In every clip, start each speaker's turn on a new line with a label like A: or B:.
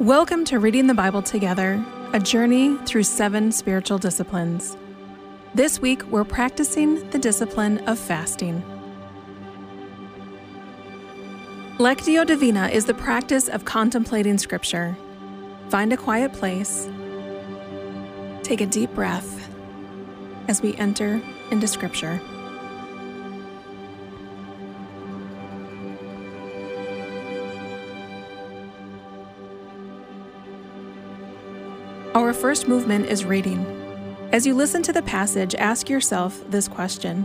A: Welcome to Reading the Bible Together, a journey through seven spiritual disciplines. This week, we're practicing the discipline of fasting. Lectio Divina is the practice of contemplating Scripture. Find a quiet place, take a deep breath as we enter into Scripture. Our first movement is reading. As you listen to the passage, ask yourself this question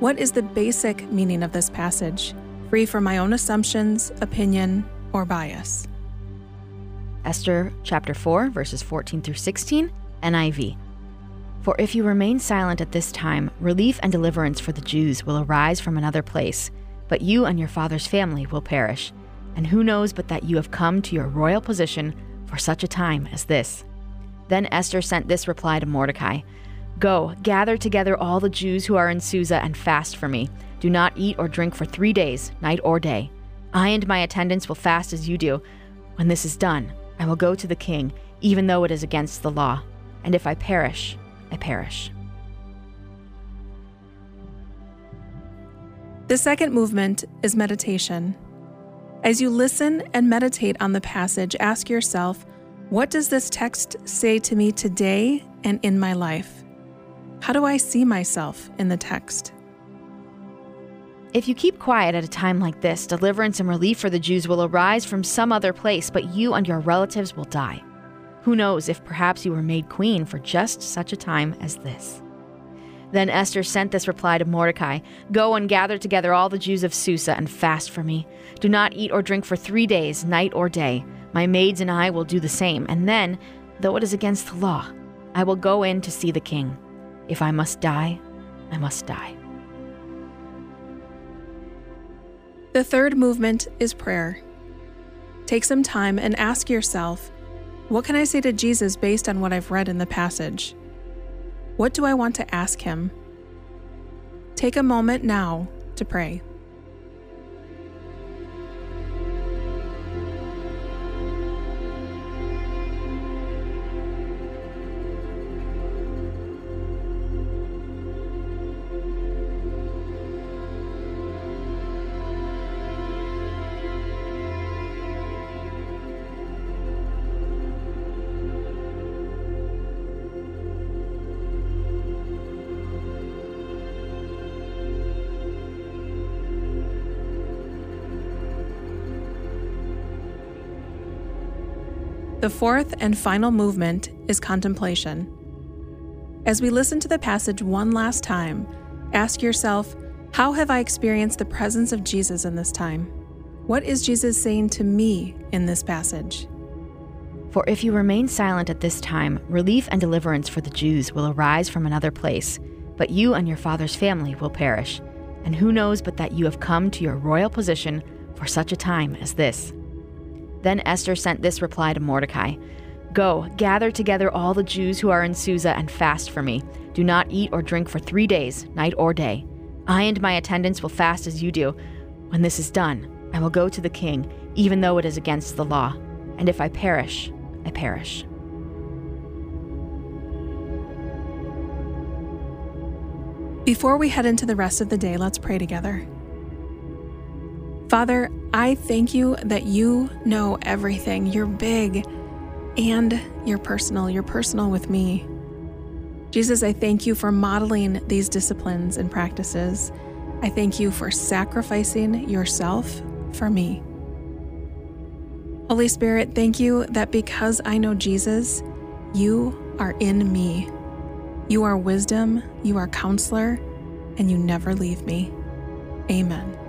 A: What is the basic meaning of this passage, free from my own assumptions, opinion, or bias?
B: Esther chapter 4, verses 14 through 16, NIV. For if you remain silent at this time, relief and deliverance for the Jews will arise from another place, but you and your father's family will perish. And who knows but that you have come to your royal position for such a time as this. Then Esther sent this reply to Mordecai Go, gather together all the Jews who are in Susa and fast for me. Do not eat or drink for three days, night or day. I and my attendants will fast as you do. When this is done, I will go to the king, even though it is against the law. And if I perish, I perish.
A: The second movement is meditation. As you listen and meditate on the passage, ask yourself, what does this text say to me today and in my life? How do I see myself in the text?
B: If you keep quiet at a time like this, deliverance and relief for the Jews will arise from some other place, but you and your relatives will die. Who knows if perhaps you were made queen for just such a time as this? Then Esther sent this reply to Mordecai Go and gather together all the Jews of Susa and fast for me. Do not eat or drink for three days, night or day. My maids and I will do the same, and then, though it is against the law, I will go in to see the king. If I must die, I must die.
A: The third movement is prayer. Take some time and ask yourself, what can I say to Jesus based on what I've read in the passage? What do I want to ask Him? Take a moment now to pray. The fourth and final movement is contemplation. As we listen to the passage one last time, ask yourself How have I experienced the presence of Jesus in this time? What is Jesus saying to me in this passage?
B: For if you remain silent at this time, relief and deliverance for the Jews will arise from another place, but you and your father's family will perish. And who knows but that you have come to your royal position for such a time as this? Then Esther sent this reply to Mordecai Go, gather together all the Jews who are in Susa and fast for me. Do not eat or drink for three days, night or day. I and my attendants will fast as you do. When this is done, I will go to the king, even though it is against the law. And if I perish, I perish.
A: Before we head into the rest of the day, let's pray together. Father, I thank you that you know everything. You're big and you're personal. You're personal with me. Jesus, I thank you for modeling these disciplines and practices. I thank you for sacrificing yourself for me. Holy Spirit, thank you that because I know Jesus, you are in me. You are wisdom, you are counselor, and you never leave me. Amen.